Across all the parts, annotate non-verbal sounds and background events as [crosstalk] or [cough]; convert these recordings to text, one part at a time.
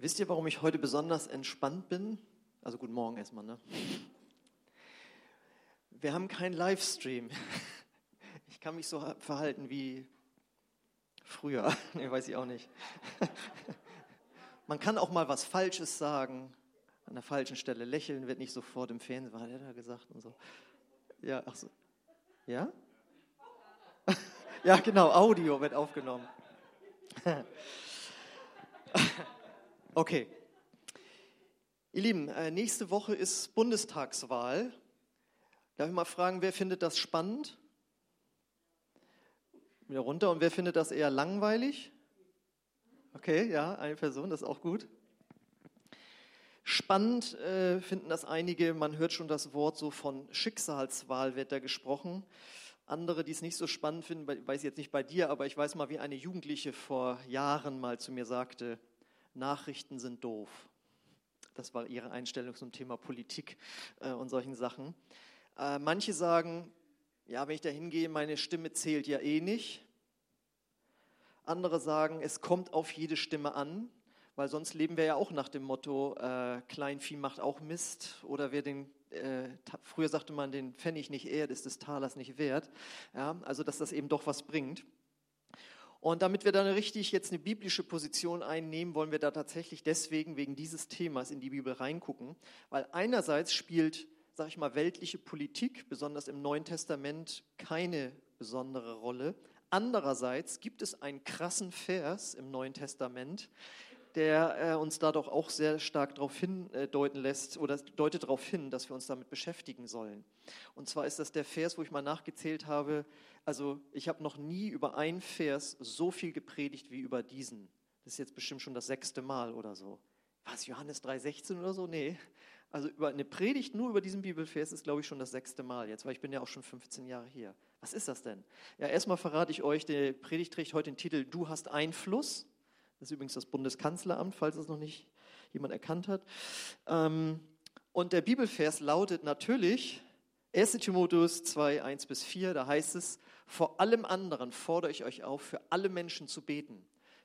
Wisst ihr, warum ich heute besonders entspannt bin? Also guten Morgen erstmal, ne? Wir haben keinen Livestream. Ich kann mich so verhalten wie früher. [laughs] Nee, weiß ich auch nicht. Man kann auch mal was Falsches sagen, an der falschen Stelle lächeln, wird nicht sofort im Fernsehen, was hat er da gesagt und so. Ja, ach so. Ja? [laughs] Ja, genau, Audio wird aufgenommen. [laughs] Okay. Ihr Lieben, äh, nächste Woche ist Bundestagswahl. Darf ich mal fragen, wer findet das spannend? Wieder runter. Und wer findet das eher langweilig? Okay, ja, eine Person, das ist auch gut. Spannend äh, finden das einige, man hört schon das Wort so von Schicksalswahl wird da gesprochen. Andere, die es nicht so spannend finden, weiß ich jetzt nicht bei dir, aber ich weiß mal, wie eine Jugendliche vor Jahren mal zu mir sagte, Nachrichten sind doof. Das war ihre Einstellung zum Thema Politik äh, und solchen Sachen. Äh, manche sagen, ja, wenn ich da hingehe, meine Stimme zählt ja eh nicht. Andere sagen, es kommt auf jede Stimme an, weil sonst leben wir ja auch nach dem Motto, äh, Kleinvieh macht auch Mist oder wer den äh, früher sagte man, den Pfennig nicht ehrt, ist des Talers nicht wert. Ja, also, dass das eben doch was bringt. Und damit wir dann richtig jetzt eine biblische Position einnehmen, wollen wir da tatsächlich deswegen wegen dieses Themas in die Bibel reingucken, weil einerseits spielt, sage ich mal, weltliche Politik, besonders im Neuen Testament, keine besondere Rolle. Andererseits gibt es einen krassen Vers im Neuen Testament, der äh, uns da doch auch sehr stark darauf hindeuten lässt oder deutet darauf hin, dass wir uns damit beschäftigen sollen. Und zwar ist das der Vers, wo ich mal nachgezählt habe. Also ich habe noch nie über einen Vers so viel gepredigt wie über diesen. Das ist jetzt bestimmt schon das sechste Mal oder so. Was, Johannes 3,16 oder so? Nee. Also über eine Predigt nur über diesen Bibelvers ist, glaube ich, schon das sechste Mal jetzt, weil ich bin ja auch schon 15 Jahre hier. Was ist das denn? Ja, erstmal verrate ich euch, der Predigt trägt heute den Titel Du hast Einfluss. Das ist übrigens das Bundeskanzleramt, falls es noch nicht jemand erkannt hat. Ähm, und der Bibelvers lautet natürlich 1 Timotheus 2, 1 bis 4, da heißt es, vor allem anderen fordere ich euch auf, für alle Menschen zu beten.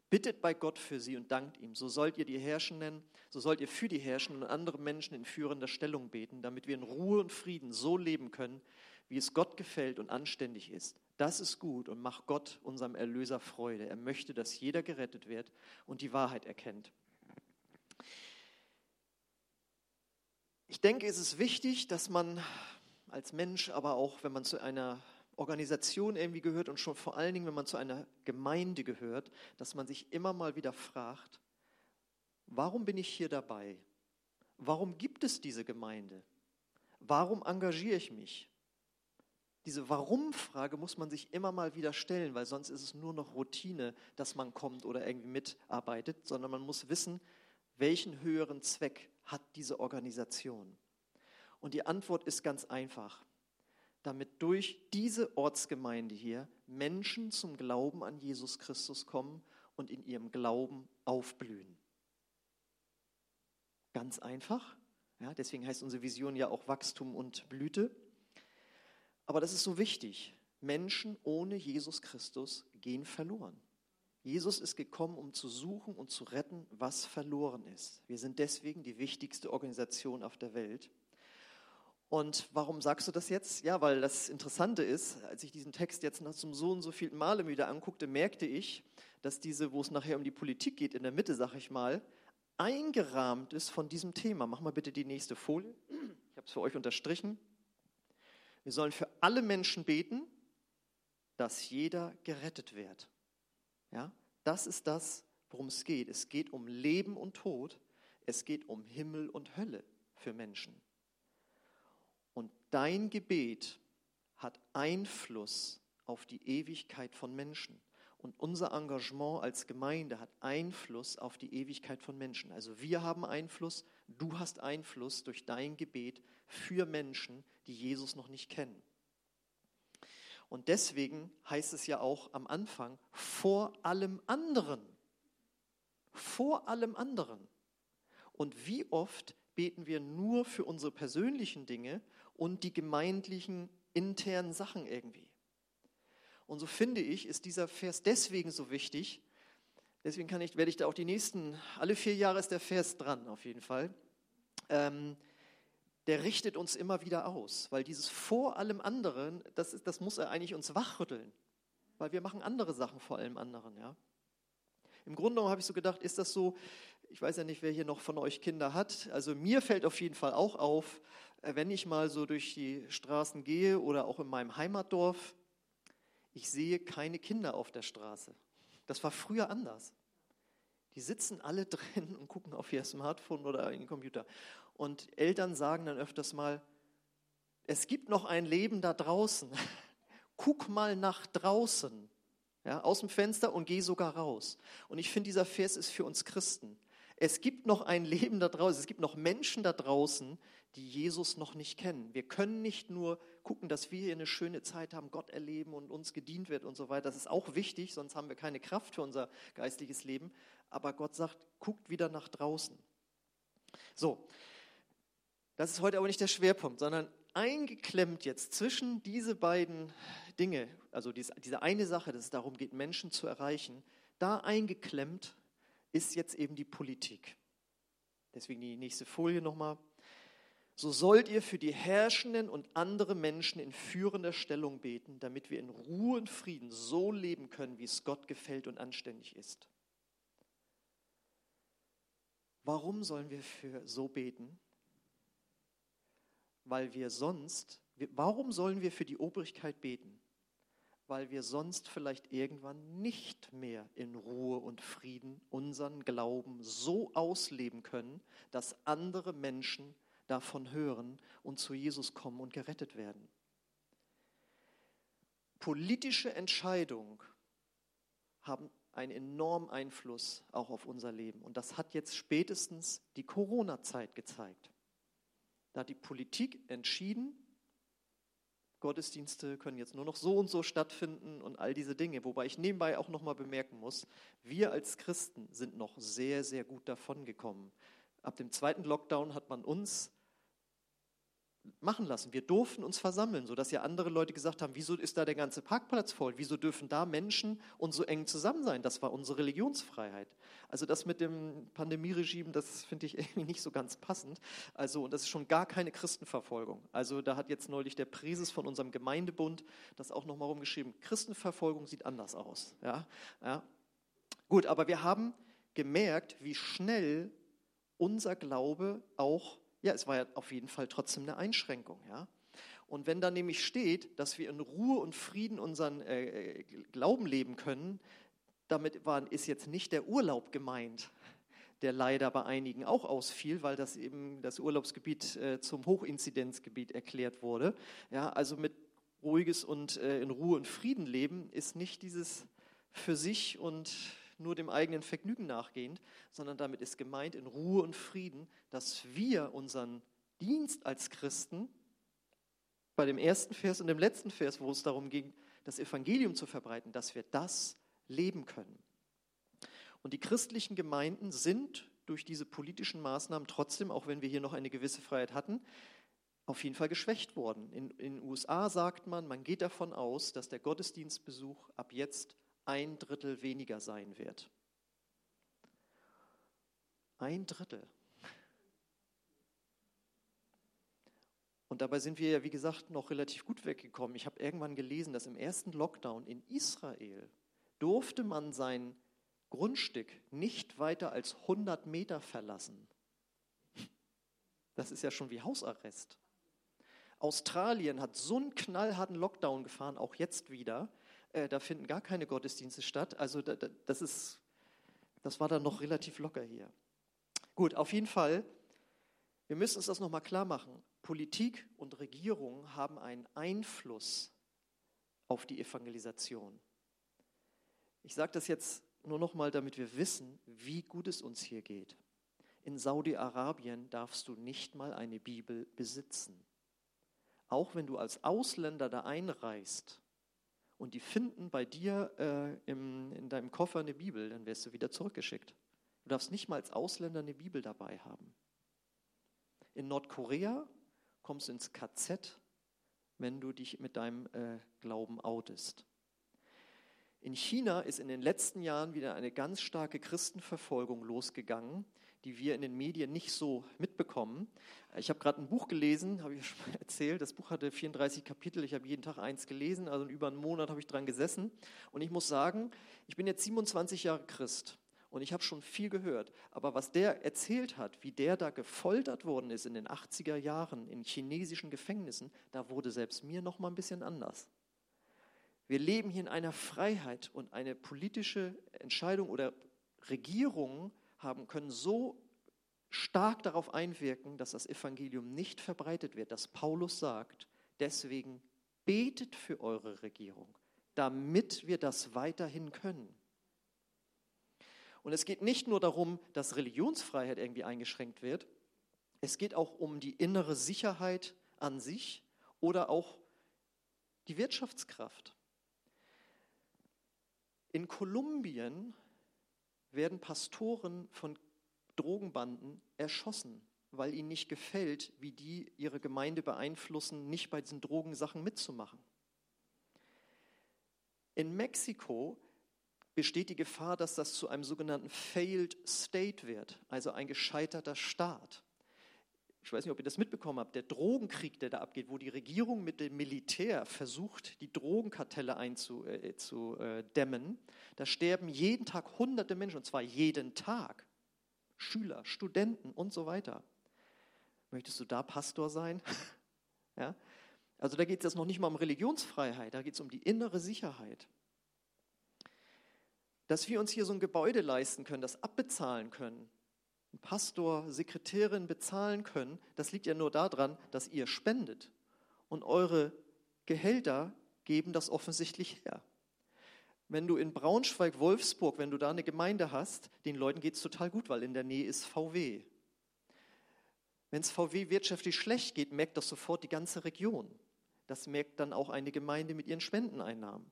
Bittet bei Gott für sie und dankt ihm. So sollt ihr die Herrschenden, so sollt ihr für die Herrschenden und andere Menschen in führender Stellung beten, damit wir in Ruhe und Frieden so leben können, wie es Gott gefällt und anständig ist. Das ist gut und macht Gott, unserem Erlöser, Freude. Er möchte, dass jeder gerettet wird und die Wahrheit erkennt. Ich denke, es ist wichtig, dass man als Mensch, aber auch wenn man zu einer Organisation irgendwie gehört und schon vor allen Dingen, wenn man zu einer Gemeinde gehört, dass man sich immer mal wieder fragt, warum bin ich hier dabei? Warum gibt es diese Gemeinde? Warum engagiere ich mich? Diese Warum-Frage muss man sich immer mal wieder stellen, weil sonst ist es nur noch Routine, dass man kommt oder irgendwie mitarbeitet, sondern man muss wissen, welchen höheren Zweck hat diese Organisation. Und die Antwort ist ganz einfach. Damit durch diese Ortsgemeinde hier Menschen zum Glauben an Jesus Christus kommen und in ihrem Glauben aufblühen. Ganz einfach. Ja, deswegen heißt unsere Vision ja auch Wachstum und Blüte. Aber das ist so wichtig. Menschen ohne Jesus Christus gehen verloren. Jesus ist gekommen, um zu suchen und zu retten, was verloren ist. Wir sind deswegen die wichtigste Organisation auf der Welt. Und warum sagst du das jetzt? Ja, weil das Interessante ist, als ich diesen Text jetzt nach zum so und so vielen Male wieder anguckte, merkte ich, dass diese, wo es nachher um die Politik geht, in der Mitte, sag ich mal, eingerahmt ist von diesem Thema. Mach mal bitte die nächste Folie. Ich habe es für euch unterstrichen. Wir sollen für alle Menschen beten, dass jeder gerettet wird. Ja, das ist das, worum es geht. Es geht um Leben und Tod. Es geht um Himmel und Hölle für Menschen. Und dein Gebet hat Einfluss auf die Ewigkeit von Menschen. Und unser Engagement als Gemeinde hat Einfluss auf die Ewigkeit von Menschen. Also wir haben Einfluss, du hast Einfluss durch dein Gebet für Menschen, die Jesus noch nicht kennen. Und deswegen heißt es ja auch am Anfang, vor allem anderen. Vor allem anderen. Und wie oft beten wir nur für unsere persönlichen Dinge und die gemeindlichen internen Sachen irgendwie? Und so finde ich, ist dieser Vers deswegen so wichtig, Deswegen kann ich, werde ich da auch die nächsten, alle vier Jahre ist der Vers dran, auf jeden Fall. Ähm, der richtet uns immer wieder aus, weil dieses vor allem anderen, das, ist, das muss er eigentlich uns wachrütteln, weil wir machen andere Sachen vor allem anderen, ja. Im Grunde genommen habe ich so gedacht, ist das so, ich weiß ja nicht, wer hier noch von euch Kinder hat, also mir fällt auf jeden Fall auch auf, äh, wenn ich mal so durch die Straßen gehe oder auch in meinem Heimatdorf, ich sehe keine Kinder auf der Straße. Das war früher anders. Die sitzen alle [laughs] drin und gucken auf ihr Smartphone oder in den Computer. Und Eltern sagen dann öfters mal, es gibt noch ein Leben da draußen. [laughs] Guck mal nach draußen. Ja, aus dem Fenster und geh sogar raus. Und ich finde, dieser Vers ist für uns Christen. Es gibt noch ein Leben da draußen, es gibt noch Menschen da draußen, die Jesus noch nicht kennen. Wir können nicht nur gucken, dass wir hier eine schöne Zeit haben, Gott erleben und uns gedient wird und so weiter. Das ist auch wichtig, sonst haben wir keine Kraft für unser geistliches Leben. Aber Gott sagt, guckt wieder nach draußen. So, das ist heute aber nicht der Schwerpunkt, sondern eingeklemmt jetzt zwischen diese beiden Dinge, also diese eine Sache, dass es darum geht, Menschen zu erreichen, da eingeklemmt ist jetzt eben die Politik. Deswegen die nächste Folie nochmal. So sollt ihr für die Herrschenden und andere Menschen in führender Stellung beten, damit wir in Ruhe und Frieden so leben können, wie es Gott gefällt und anständig ist. Warum sollen wir für so beten? Weil wir sonst, warum sollen wir für die Obrigkeit beten? Weil wir sonst vielleicht irgendwann nicht mehr in Ruhe und Frieden unseren Glauben so ausleben können, dass andere Menschen davon hören und zu Jesus kommen und gerettet werden. Politische Entscheidungen haben einen enormen Einfluss auch auf unser Leben. Und das hat jetzt spätestens die Corona-Zeit gezeigt. Da hat die Politik entschieden, Gottesdienste können jetzt nur noch so und so stattfinden und all diese Dinge. Wobei ich nebenbei auch noch mal bemerken muss, wir als Christen sind noch sehr, sehr gut davon gekommen. Ab dem zweiten Lockdown hat man uns machen lassen. Wir durften uns versammeln, sodass ja andere Leute gesagt haben, wieso ist da der ganze Parkplatz voll? Wieso dürfen da Menschen und so eng zusammen sein? Das war unsere Religionsfreiheit. Also das mit dem Pandemieregime, das finde ich [laughs] irgendwie nicht so ganz passend. Also und das ist schon gar keine Christenverfolgung. Also da hat jetzt neulich der Präses von unserem Gemeindebund das auch nochmal rumgeschrieben. Christenverfolgung sieht anders aus. Ja? Ja. Gut, aber wir haben gemerkt, wie schnell unser Glaube auch ja, es war ja auf jeden Fall trotzdem eine Einschränkung. Ja? Und wenn da nämlich steht, dass wir in Ruhe und Frieden unseren äh, Glauben leben können, damit war, ist jetzt nicht der Urlaub gemeint, der leider bei einigen auch ausfiel, weil das eben das Urlaubsgebiet äh, zum Hochinzidenzgebiet erklärt wurde. Ja, also mit ruhiges und äh, in Ruhe und Frieden leben ist nicht dieses für sich und nur dem eigenen Vergnügen nachgehend, sondern damit ist gemeint in Ruhe und Frieden, dass wir unseren Dienst als Christen bei dem ersten Vers und dem letzten Vers, wo es darum ging, das Evangelium zu verbreiten, dass wir das leben können. Und die christlichen Gemeinden sind durch diese politischen Maßnahmen trotzdem, auch wenn wir hier noch eine gewisse Freiheit hatten, auf jeden Fall geschwächt worden. In, den USA sagt man, man geht davon aus, dass der Gottesdienstbesuch ab jetzt ein Drittel weniger sein wird. Ein Drittel. Und dabei sind wir ja, wie gesagt, noch relativ gut weggekommen. Ich habe irgendwann gelesen, dass im ersten Lockdown in Israel durfte man sein Grundstück nicht weiter als 100 Meter verlassen. Das ist ja schon wie Hausarrest. Australien hat so einen knallharten Lockdown gefahren, auch jetzt wieder, äh, da finden gar keine Gottesdienste statt. Also da, da, das, ist, das war dann noch relativ locker hier. Gut, auf jeden Fall, wir müssen uns das nochmal klar machen. Politik und Regierung haben einen Einfluss auf die Evangelisation. Ich sage das jetzt nur nochmal, damit wir wissen, wie gut es uns hier geht. In Saudi-Arabien darfst du nicht mal eine Bibel besitzen. Auch wenn du als Ausländer da einreist, und die finden bei dir äh, im, in deinem Koffer eine Bibel, dann wirst du wieder zurückgeschickt. Du darfst nicht mal als Ausländer eine Bibel dabei haben. In Nordkorea kommst du ins KZ, wenn du dich mit deinem äh, Glauben outest. In China ist in den letzten Jahren wieder eine ganz starke Christenverfolgung losgegangen, die wir in den Medien nicht so mitbekommen. Ich habe gerade ein Buch gelesen, [laughs] habe ich schon erzählt. Das Buch hatte 34 Kapitel. Ich habe jeden Tag eins gelesen, also über einen Monat habe ich dran gesessen. Und ich muss sagen, ich bin jetzt 27 Jahre Christ und ich habe schon viel gehört. Aber was der erzählt hat, wie der da gefoltert worden ist in den 80er Jahren in chinesischen Gefängnissen, da wurde selbst mir noch mal ein bisschen anders. Wir leben hier in einer Freiheit und eine politische Entscheidung oder Regierungen haben, können so stark darauf einwirken, dass das Evangelium nicht verbreitet wird, dass Paulus sagt, deswegen betet für eure Regierung, damit wir das weiterhin können. Und es geht nicht nur darum, dass Religionsfreiheit irgendwie eingeschränkt wird, es geht auch um die innere Sicherheit an sich oder auch die Wirtschaftskraft. In Kolumbien werden Pastoren von Drogenbanden erschossen, weil ihnen nicht gefällt, wie die ihre Gemeinde beeinflussen, nicht bei diesen Drogensachen mitzumachen. In Mexiko besteht die Gefahr, dass das zu einem sogenannten Failed State wird, also ein gescheiterter Staat ich weiß nicht, ob ihr das mitbekommen habt, der Drogenkrieg, der da abgeht, wo die Regierung mit dem Militär versucht, die Drogenkartelle einzudämmen, äh, da sterben jeden Tag hunderte Menschen, und zwar jeden Tag. Schüler, Studenten und so weiter. Möchtest du da Pastor sein? [laughs] ja? Also da geht es jetzt noch nicht mal um Religionsfreiheit, da geht es um die innere Sicherheit. Dass wir uns hier so ein Gebäude leisten können, das abbezahlen können, Pastor, Sekretärin bezahlen können, das liegt ja nur daran, dass ihr spendet. Und eure Gehälter geben das offensichtlich her. Wenn du in Braunschweig, Wolfsburg, wenn du da eine Gemeinde hast, den Leuten geht es total gut, weil in der Nähe ist VW. Wenn es VW wirtschaftlich schlecht geht, merkt das sofort die ganze Region. Das merkt dann auch eine Gemeinde mit ihren Spendeneinnahmen.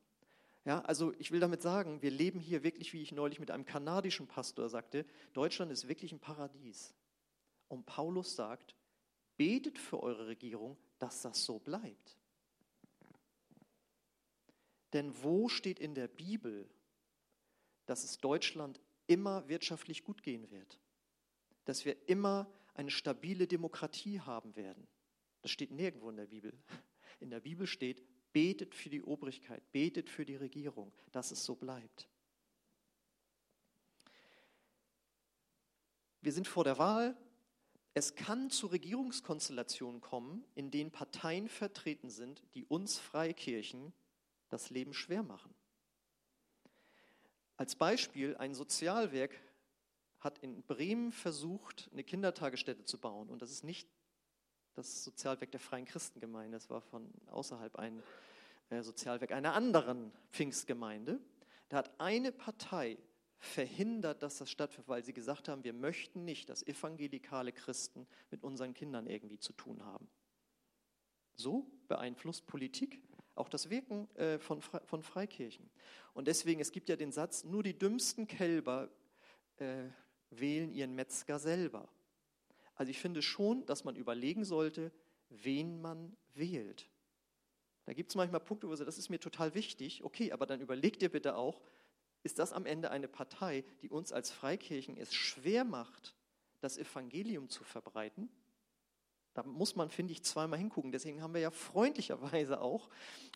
Ja, also ich will damit sagen, wir leben hier wirklich, wie ich neulich mit einem kanadischen Pastor sagte, Deutschland ist wirklich ein Paradies. Und Paulus sagt, betet für eure Regierung, dass das so bleibt. Denn wo steht in der Bibel, dass es Deutschland immer wirtschaftlich gut gehen wird? Dass wir immer eine stabile Demokratie haben werden? Das steht nirgendwo in der Bibel. In der Bibel steht, Betet für die Obrigkeit, betet für die Regierung, dass es so bleibt. Wir sind vor der Wahl. Es kann zu Regierungskonstellationen kommen, in denen Parteien vertreten sind, die uns Freikirchen das Leben schwer machen. Als Beispiel, ein Sozialwerk hat in Bremen versucht, eine Kindertagesstätte zu bauen. Und das ist nicht das Sozialwerk der Freien Christengemeinde. Das war von außerhalb ein äh, Sozialwerk einer anderen Pfingstgemeinde. Da hat eine Partei verhindert, dass das stattfindet, weil sie gesagt haben, wir möchten nicht, dass evangelikale Christen mit unseren Kindern irgendwie zu tun haben. So beeinflusst Politik auch das Wirken äh, von, von Freikirchen. Und deswegen, es gibt ja den Satz, nur die dümmsten Kälber äh, wählen ihren Metzger selber. Also ich finde schon, dass man überlegen sollte, wen man wählt. Da gibt es manchmal Punkte, wo man sagt, das ist mir total wichtig. Okay, aber dann überleg dir bitte auch, ist das am Ende eine Partei, die uns als Freikirchen es schwer macht, das Evangelium zu verbreiten? Da muss man, finde ich, zweimal hingucken. Deswegen haben wir ja freundlicherweise auch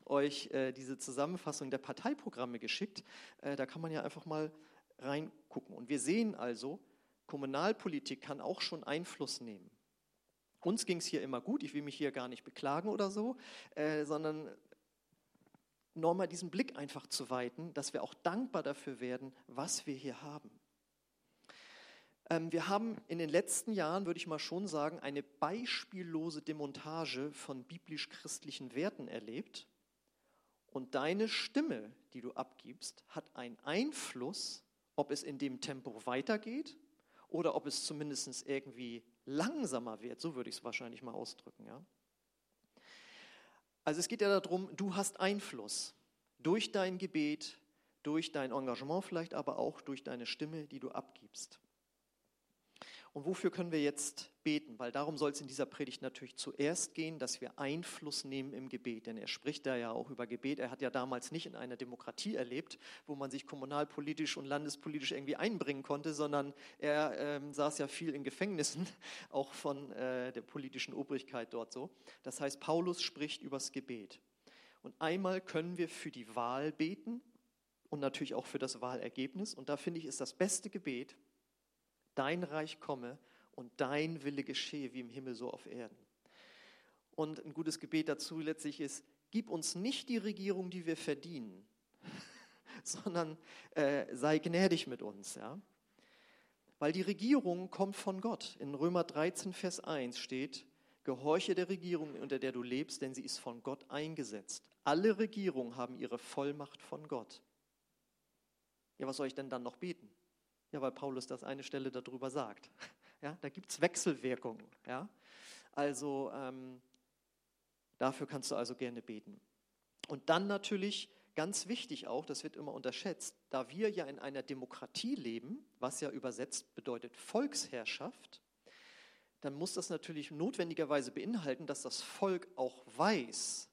euch äh, diese Zusammenfassung der Parteiprogramme geschickt. Äh, da kann man ja einfach mal reingucken. Und wir sehen also, Kommunalpolitik kann auch schon Einfluss nehmen. Uns ging es hier immer gut, ich will mich hier gar nicht beklagen oder so, äh, sondern nochmal diesen Blick einfach zu weiten, dass wir auch dankbar dafür werden, was wir hier haben. Ähm, wir haben in den letzten Jahren, würde ich mal schon sagen, eine beispiellose Demontage von biblisch-christlichen Werten erlebt. Und deine Stimme, die du abgibst, hat einen Einfluss, ob es in dem Tempo weitergeht oder ob es zumindest irgendwie langsamer wird. So würde ich es wahrscheinlich mal ausdrücken. Ja? Also es geht ja darum, du hast Einfluss durch dein Gebet, durch dein Engagement vielleicht, aber auch durch deine Stimme, die du abgibst. Und wofür können wir jetzt beten? Weil darum soll es in dieser Predigt natürlich zuerst gehen, dass wir Einfluss nehmen im Gebet. Denn er spricht da ja auch über Gebet. Er hat ja damals nicht in einer Demokratie erlebt, wo man sich kommunalpolitisch und landespolitisch irgendwie einbringen konnte, sondern er ähm, saß ja viel in Gefängnissen, [laughs] auch von äh, der politischen Obrigkeit dort so. Das heißt, Paulus spricht übers Gebet. Und einmal können wir für die Wahl beten und natürlich auch für das Wahlergebnis. Und da finde ich, ist das beste Gebet, dein Reich komme und dein Wille geschehe wie im Himmel so auf Erden. Und ein gutes Gebet dazu letztlich ist, gib uns nicht die Regierung, die wir verdienen, [laughs] sondern äh, sei gnädig mit uns. Ja? Weil die Regierung kommt von Gott. In Römer 13, Vers 1 steht, Gehorche der Regierung, unter der du lebst, denn sie ist von Gott eingesetzt. Alle Regierungen haben ihre Vollmacht von Gott. Ja, was soll ich denn dann noch beten? Ja, weil Paulus das eine Stelle darüber sagt. [laughs] Ja, da gibt es Wechselwirkungen. Ja? Also ähm, dafür kannst du also gerne beten. Und dann natürlich ganz wichtig auch, das wird immer unterschätzt, da wir ja in einer Demokratie leben, was ja übersetzt bedeutet Volksherrschaft, dann muss das natürlich notwendigerweise beinhalten, dass das Volk auch weiß,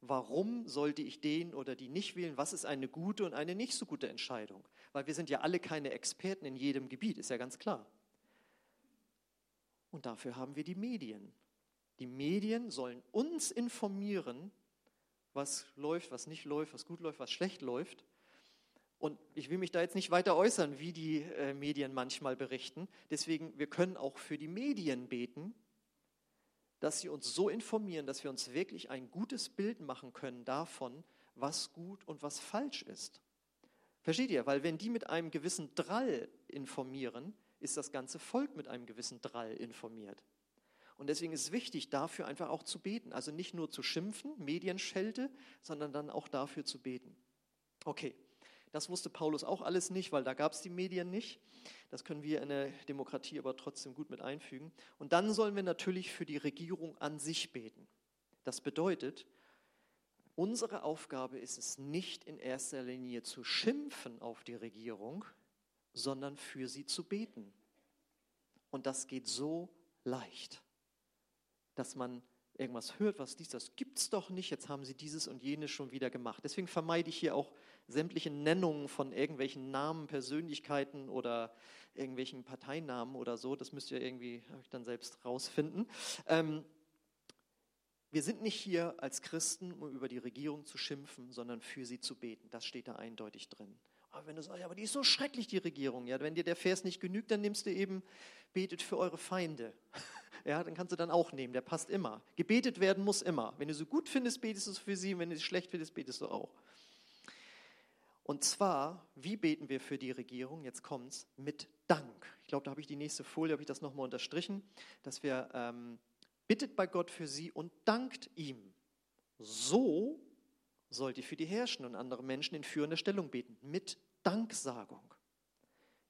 warum sollte ich den oder die nicht wählen, was ist eine gute und eine nicht so gute Entscheidung. Weil wir sind ja alle keine Experten in jedem Gebiet, ist ja ganz klar. Und dafür haben wir die Medien. Die Medien sollen uns informieren, was läuft, was nicht läuft, was gut läuft, was schlecht läuft. Und ich will mich da jetzt nicht weiter äußern, wie die äh, Medien manchmal berichten. Deswegen, wir können auch für die Medien beten, dass sie uns so informieren, dass wir uns wirklich ein gutes Bild machen können davon, was gut und was falsch ist. Versteht ihr? Weil wenn die mit einem gewissen Drall informieren, ist das ganze Volk mit einem gewissen Drall informiert. Und deswegen ist es wichtig, dafür einfach auch zu beten. Also nicht nur zu schimpfen, Medienschelte, sondern dann auch dafür zu beten. Okay, das wusste Paulus auch alles nicht, weil da gab es die Medien nicht. Das können wir in der Demokratie aber trotzdem gut mit einfügen. Und dann sollen wir natürlich für die Regierung an sich beten. Das bedeutet, unsere Aufgabe ist es nicht in erster Linie zu schimpfen auf die Regierung, sondern für sie zu beten. Und das geht so leicht, dass man irgendwas hört, was dies, das gibt es doch nicht, jetzt haben sie dieses und jenes schon wieder gemacht. Deswegen vermeide ich hier auch sämtliche Nennungen von irgendwelchen Namen, Persönlichkeiten oder irgendwelchen Parteinamen oder so. Das müsst ihr irgendwie euch dann selbst rausfinden. Ähm, wir sind nicht hier als Christen, um über die Regierung zu schimpfen, sondern für sie zu beten. Das steht da eindeutig drin. Aber wenn du sagst, aber die ist so schrecklich, die Regierung, ja, wenn dir der Vers nicht genügt, dann nimmst du eben, betet für eure Feinde. [laughs] Ja, dann kannst du dann auch nehmen, der passt immer. Gebetet werden muss immer. Wenn du so gut findest, betest du für sie, wenn du sie schlecht findest, betest du auch. Und zwar, wie beten wir für die Regierung? Jetzt kommt's mit Dank. Ich glaube, da habe ich die nächste Folie, habe ich das nochmal unterstrichen, dass wir ähm, bittet bei Gott für sie und dankt ihm. So sollt ihr für die Herrschenden und andere Menschen in führender Stellung beten, mit Danksagung.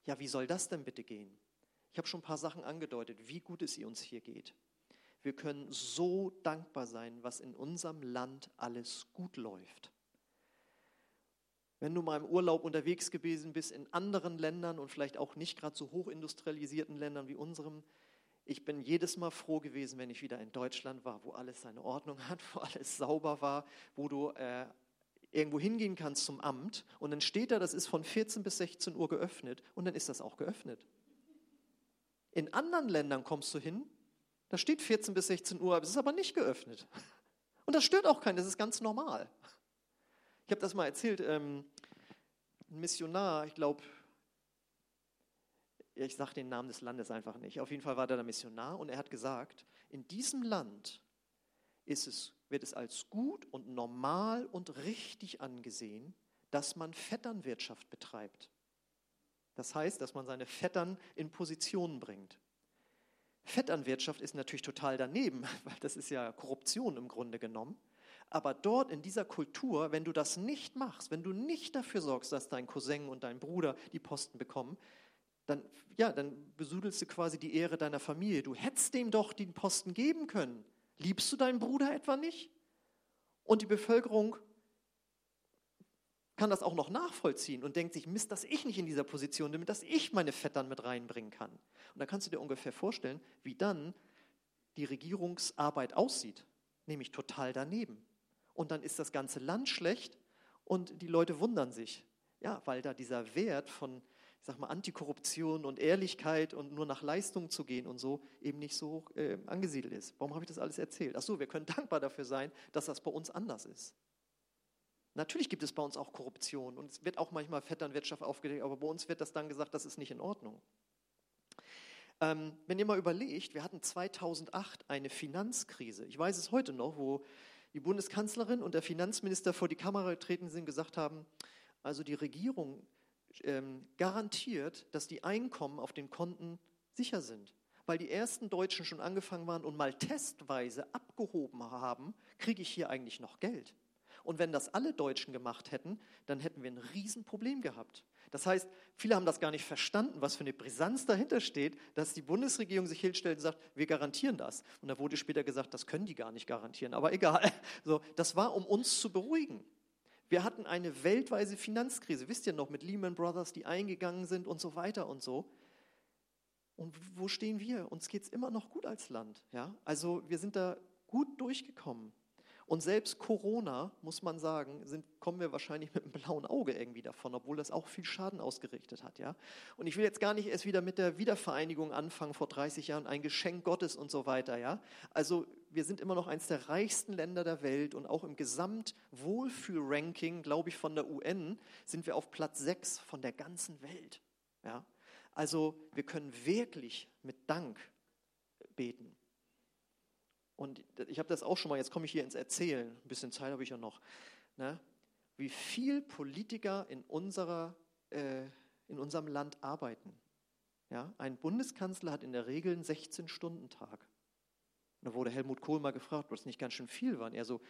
Ja, wie soll das denn bitte gehen? Ich habe schon ein paar Sachen angedeutet, wie gut es uns hier geht. Wir können so dankbar sein, was in unserem Land alles gut läuft. Wenn du mal im Urlaub unterwegs gewesen bist in anderen Ländern und vielleicht auch nicht gerade so hochindustrialisierten Ländern wie unserem, ich bin jedes Mal froh gewesen, wenn ich wieder in Deutschland war, wo alles seine Ordnung hat, wo alles sauber war, wo du äh, irgendwo hingehen kannst zum Amt und dann steht da, das ist von 14 bis 16 Uhr geöffnet und dann ist das auch geöffnet. In anderen Ländern kommst du hin, da steht 14 bis 16 Uhr, es ist aber nicht geöffnet. Und das stört auch keinen, das ist ganz normal. Ich habe das mal erzählt, ähm, ein Missionar, ich glaube, ich sage den Namen des Landes einfach nicht. Auf jeden Fall war da der Missionar und er hat gesagt, in diesem Land ist es, wird es als gut und normal und richtig angesehen, dass man Vetternwirtschaft betreibt. Das heißt, dass man seine Vettern in Positionen bringt. Vetternwirtschaft ist natürlich total daneben, [laughs] weil das ist ja Korruption im Grunde genommen. Aber dort in dieser Kultur, wenn du das nicht machst, wenn du nicht dafür sorgst, dass dein Cousin und dein Bruder die Posten bekommen, dann, ja, dann besudelst du quasi die Ehre deiner Familie. Du hättest dem doch den Posten geben können. Liebst du deinen Bruder etwa nicht? Und die Bevölkerung kann das auch noch nachvollziehen und denkt sich, Mist, dass ich nicht in dieser Position bin, dass ich meine Vettern mit reinbringen kann. Und da kannst du dir ungefähr vorstellen, wie dann die Regierungsarbeit aussieht, nämlich total daneben. Und dann ist das ganze Land schlecht und die Leute wundern sich, ja, weil da dieser Wert von, ich sag mal, Antikorruption und Ehrlichkeit und nur nach Leistung zu gehen und so eben nicht so äh, angesiedelt ist. Warum habe ich das alles erzählt? Ach so, wir können [laughs] dankbar dafür sein, dass das bei uns anders ist. Natürlich gibt es bei uns auch Korruption und es wird auch manchmal Vetternwirtschaft aufgedeckt, aber bei uns wird das dann gesagt, das ist nicht in Ordnung. Ähm, wenn ihr mal überlegt, wir hatten 2008 eine Finanzkrise. Ich weiß es heute noch, wo die Bundeskanzlerin und der Finanzminister vor die Kamera getreten sind und gesagt haben, also die Regierung ähm, garantiert, dass die Einkommen auf den Konten sicher sind. Weil die ersten Deutschen schon angefangen waren und mal testweise abgehoben haben, kriege ich hier eigentlich noch Geld. Und wenn das alle Deutschen gemacht hätten, dann hätten wir ein Riesenproblem gehabt. Das heißt, viele haben das gar nicht verstanden, was für eine Brisanz dahinter steht, dass die Bundesregierung sich hinstellt und sagt, wir garantieren das. Und da wurde später gesagt, das können die gar nicht garantieren. Aber egal. [laughs] So, das war, um uns zu beruhigen. Wir hatten eine weltweite Finanzkrise, wisst ihr noch, mit Lehman Brothers, die eingegangen sind und so weiter und so. Und wo stehen wir? Uns geht es immer noch gut als Land. Ja? Also wir sind da gut durchgekommen. Und selbst Corona, muss man sagen, sind, kommen wir wahrscheinlich mit einem blauen Auge irgendwie davon, obwohl das auch viel Schaden ausgerichtet hat. Ja? Und ich will jetzt gar nicht erst wieder mit der Wiedervereinigung anfangen vor 30 Jahren, ein Geschenk Gottes und so weiter. Ja? Also wir sind immer noch eines der reichsten Länder der Welt und auch im Gesamtwohlfühlranking, glaube ich, von der UN sind wir auf Platz 6 von der ganzen Welt. Ja? Also wir können wirklich mit Dank beten. Und ich habe das auch schon mal, jetzt komme ich hier ins Erzählen, ein bisschen Zeit habe ich ja noch, ne? wie viel Politiker in, unserer, äh, in unserem Land arbeiten. Ja? Ein Bundeskanzler hat in der Regel einen 16-Stunden-Tag. Da wurde Helmut Kohl mal gefragt, ob das nicht ganz schön viel war. Und er so,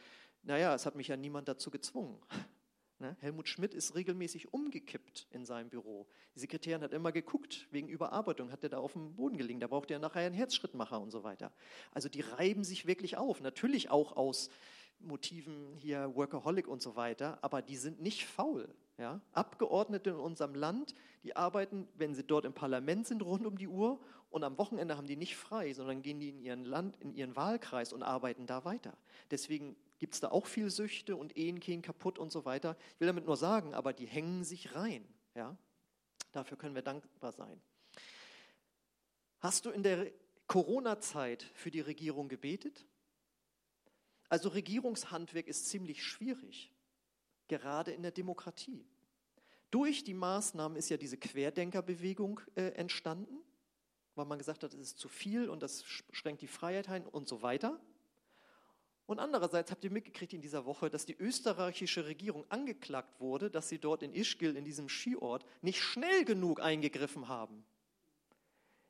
naja, es hat mich ja niemand dazu gezwungen. [laughs] Ne? Helmut Schmidt ist regelmäßig umgekippt in seinem Büro. Die Sekretärin hat immer geguckt, wegen Überarbeitung hat er da auf dem Boden gelegen. Da braucht er nachher einen Herzschrittmacher und so weiter. Also die reiben sich wirklich auf. Natürlich auch aus Motiven hier Workaholic und so weiter, aber die sind nicht faul. Ja? Abgeordnete in unserem Land, die arbeiten, wenn sie dort im Parlament sind, rund um die Uhr und am Wochenende haben die nicht frei, sondern gehen die in ihren Land, in ihren Wahlkreis und arbeiten da weiter. Deswegen gibt es da auch viel Süchte und Ehen gehen kaputt und so weiter. Ich will damit nur sagen, aber die hängen sich rein. Ja? Dafür können wir dankbar sein. Hast du in der Corona-Zeit für die Regierung gebetet? Also Regierungshandwerk ist ziemlich schwierig, gerade in der Demokratie. Durch die Maßnahmen ist ja diese Querdenkerbewegung äh, entstanden, weil man gesagt hat, es ist zu viel und das schränkt die Freiheit ein und so weiter. Und andererseits habt ihr mitgekriegt in dieser Woche, dass die österreichische Regierung angeklagt wurde, dass sie dort in Ischgl, in diesem Skiort, nicht schnell genug eingegriffen haben.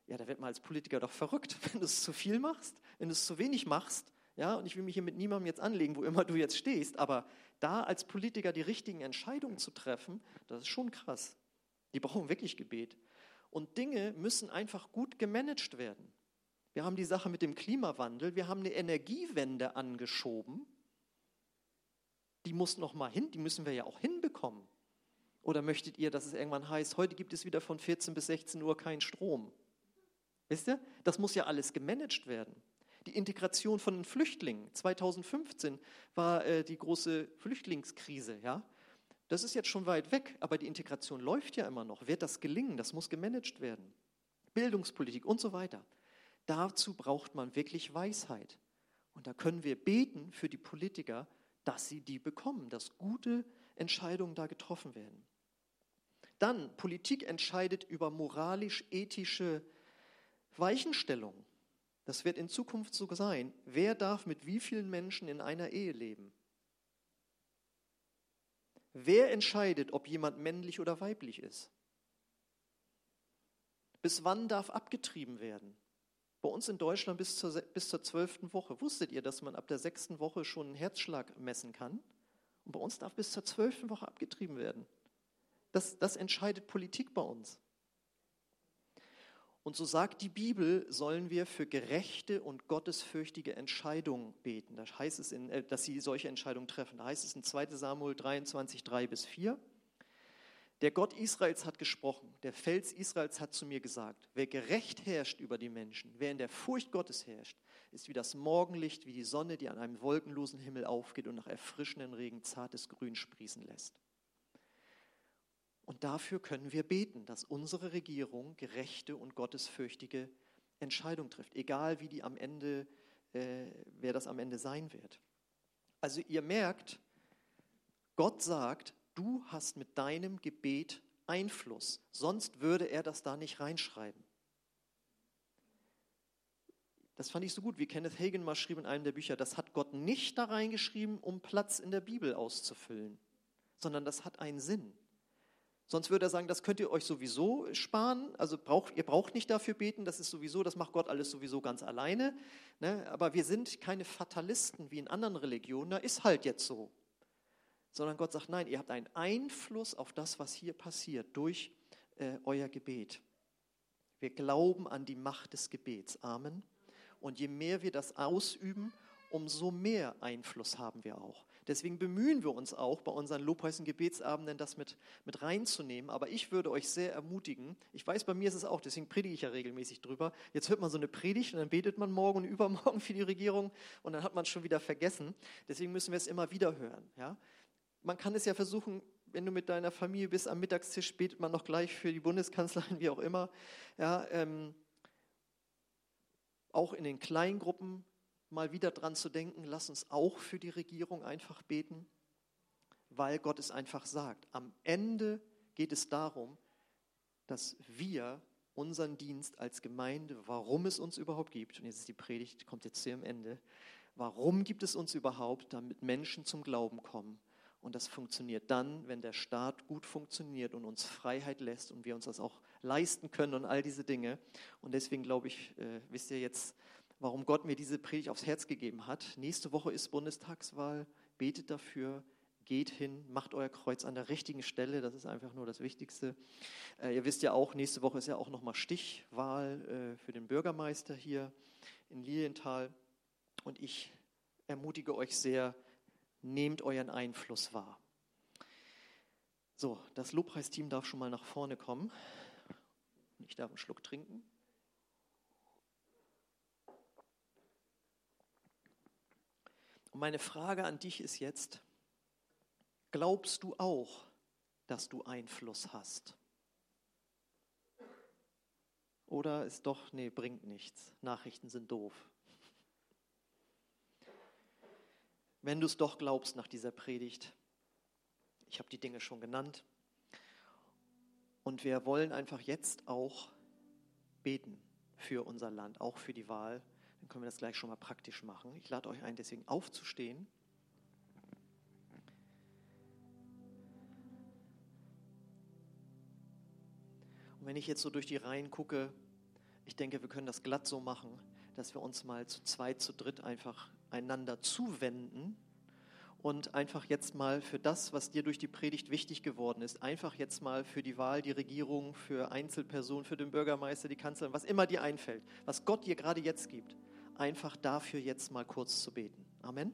Ja, da wird man als Politiker doch verrückt, [laughs] wenn du es zu viel machst, wenn du es zu wenig machst. Ja, und ich will mich hier mit niemandem jetzt anlegen, wo immer du jetzt stehst, aber da als Politiker die richtigen Entscheidungen zu treffen, das ist schon krass. Die brauchen wirklich Gebet. Und Dinge müssen einfach gut gemanagt werden. Wir haben die Sache mit dem Klimawandel, wir haben eine Energiewende angeschoben. Die muss noch mal hin, die müssen wir ja auch hinbekommen. Oder möchtet ihr, dass es irgendwann heißt, heute gibt es wieder von 14 bis 16 Uhr keinen Strom? Wisst ihr? Das muss ja alles gemanagt werden. Die Integration von den Flüchtlingen. 2015 war äh, die große Flüchtlingskrise. Ja? Das ist jetzt schon weit weg, aber die Integration läuft ja immer noch. Wird das gelingen? Das muss gemanagt werden. Bildungspolitik und so weiter. Dazu braucht man wirklich Weisheit. Und da können wir beten für die Politiker, dass sie die bekommen, dass gute Entscheidungen da getroffen werden. Dann, Politik entscheidet über moralisch-ethische Weichenstellungen. Das wird in Zukunft so sein. Wer darf mit wie vielen Menschen in einer Ehe leben? Wer entscheidet, ob jemand männlich oder weiblich ist? Bis wann darf abgetrieben werden? Bei uns in Deutschland bis zur, bis zur zwölften Woche. Wusstet ihr, dass man ab der sechsten Woche schon einen Herzschlag messen kann? Und bei uns darf bis zur zwölften Woche abgetrieben werden. Das, das entscheidet Politik bei uns. Und so sagt die Bibel, sollen wir für gerechte und gottesfürchtige Entscheidungen beten. Da heißt es, in, äh, dass sie solche Entscheidungen treffen. Da heißt es in 2 Samuel 23, 3 bis 4. Der Gott Israels hat gesprochen, der Fels Israels hat zu mir gesagt, wer gerecht herrscht über die Menschen, wer in der Furcht Gottes herrscht, ist wie das Morgenlicht, wie die Sonne, die an einem wolkenlosen Himmel aufgeht und nach erfrischenden Regen zartes Grün sprießen lässt. Und dafür können wir beten, dass unsere Regierung gerechte und gottesfürchtige Entscheidungen trifft, egal wie die am Ende, äh, wer das am Ende sein wird. Also ihr merkt, Gott sagt, du hast mit deinem Gebet Einfluss, sonst würde er das da nicht reinschreiben. Das fand ich so gut, wie Kenneth Hagen mal schrieb in einem der Bücher, das hat Gott nicht da reingeschrieben, um Platz in der Bibel auszufüllen, sondern das hat einen Sinn. Sonst würde er sagen, das könnt ihr euch sowieso sparen. Also braucht, ihr braucht nicht dafür beten, das ist sowieso, das macht Gott alles sowieso ganz alleine. Ne? Aber wir sind keine Fatalisten wie in anderen Religionen, da ist halt jetzt so. Sondern Gott sagt, nein, ihr habt einen Einfluss auf das, was hier passiert, durch äh, euer Gebet. Wir glauben an die Macht des Gebets. Amen. Und je mehr wir das ausüben, umso mehr Einfluss haben wir auch. Deswegen bemühen wir uns auch bei unseren Lobpreisen Gebetsabenden, das mit, mit reinzunehmen. Aber ich würde euch sehr ermutigen, ich weiß, bei mir ist es auch, deswegen predige ich ja regelmäßig drüber. Jetzt hört man so eine Predigt und dann betet man morgen und [laughs] übermorgen für die Regierung und dann hat man es schon wieder vergessen. Deswegen müssen wir es immer wieder hören. Ja? Man kann es ja versuchen, wenn du mit deiner Familie bist, am Mittagstisch betet man noch gleich für die Bundeskanzlerin, [laughs] wie auch immer. Ja, ähm, auch in den Kleingruppen mal wieder dran zu denken, lass uns auch für die Regierung einfach beten, weil Gott es einfach sagt. Am Ende geht es darum, dass wir unseren Dienst als Gemeinde, warum es uns überhaupt gibt, und jetzt ist die Predigt, kommt jetzt hier am Ende, warum gibt es uns überhaupt, damit Menschen zum Glauben kommen. Und das funktioniert dann, wenn der Staat gut funktioniert und uns Freiheit lässt und wir uns das auch leisten können und all diese Dinge. Und deswegen glaube ich, äh, wisst ihr jetzt, warum Gott mir diese Predigt aufs Herz gegeben hat. Nächste Woche ist Bundestagswahl. Betet dafür, geht hin, macht euer Kreuz an der richtigen Stelle. Das ist einfach nur das Wichtigste. Äh, ihr wisst ja auch, nächste Woche ist ja auch nochmal Stichwahl äh, für den Bürgermeister hier in Lilienthal. Und ich ermutige euch sehr, nehmt euren Einfluss wahr. So, das Lobpreisteam darf schon mal nach vorne kommen. Ich darf einen Schluck trinken. Und meine Frage an dich ist jetzt, glaubst du auch, dass du Einfluss hast? Oder ist doch, nee, bringt nichts. Nachrichten sind doof. Wenn du es doch glaubst nach dieser Predigt, ich habe die Dinge schon genannt, und wir wollen einfach jetzt auch beten für unser Land, auch für die Wahl dann können wir das gleich schon mal praktisch machen. Ich lade euch ein, deswegen aufzustehen. Und wenn ich jetzt so durch die Reihen gucke, ich denke, wir können das glatt so machen, dass wir uns mal zu zweit, zu dritt einfach einander zuwenden und einfach jetzt mal für das, was dir durch die Predigt wichtig geworden ist, einfach jetzt mal für die Wahl, die Regierung, für Einzelpersonen, für den Bürgermeister, die Kanzlerin, was immer dir einfällt, was Gott dir gerade jetzt gibt, einfach dafür jetzt mal kurz zu beten. Amen.